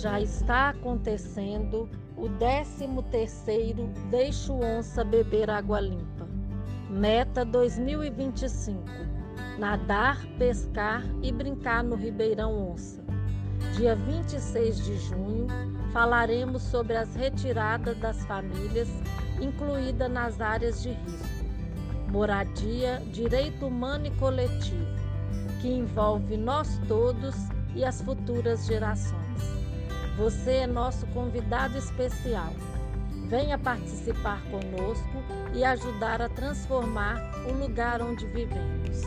já está acontecendo o 13º Deixa o Onça Beber Água Limpa. Meta 2025. Nadar, pescar e brincar no Ribeirão Onça. Dia 26 de junho, falaremos sobre as retiradas das famílias incluídas nas áreas de risco. Moradia, direito humano e coletivo, que envolve nós todos e as futuras gerações. Você é nosso convidado especial. Venha participar conosco e ajudar a transformar o lugar onde vivemos.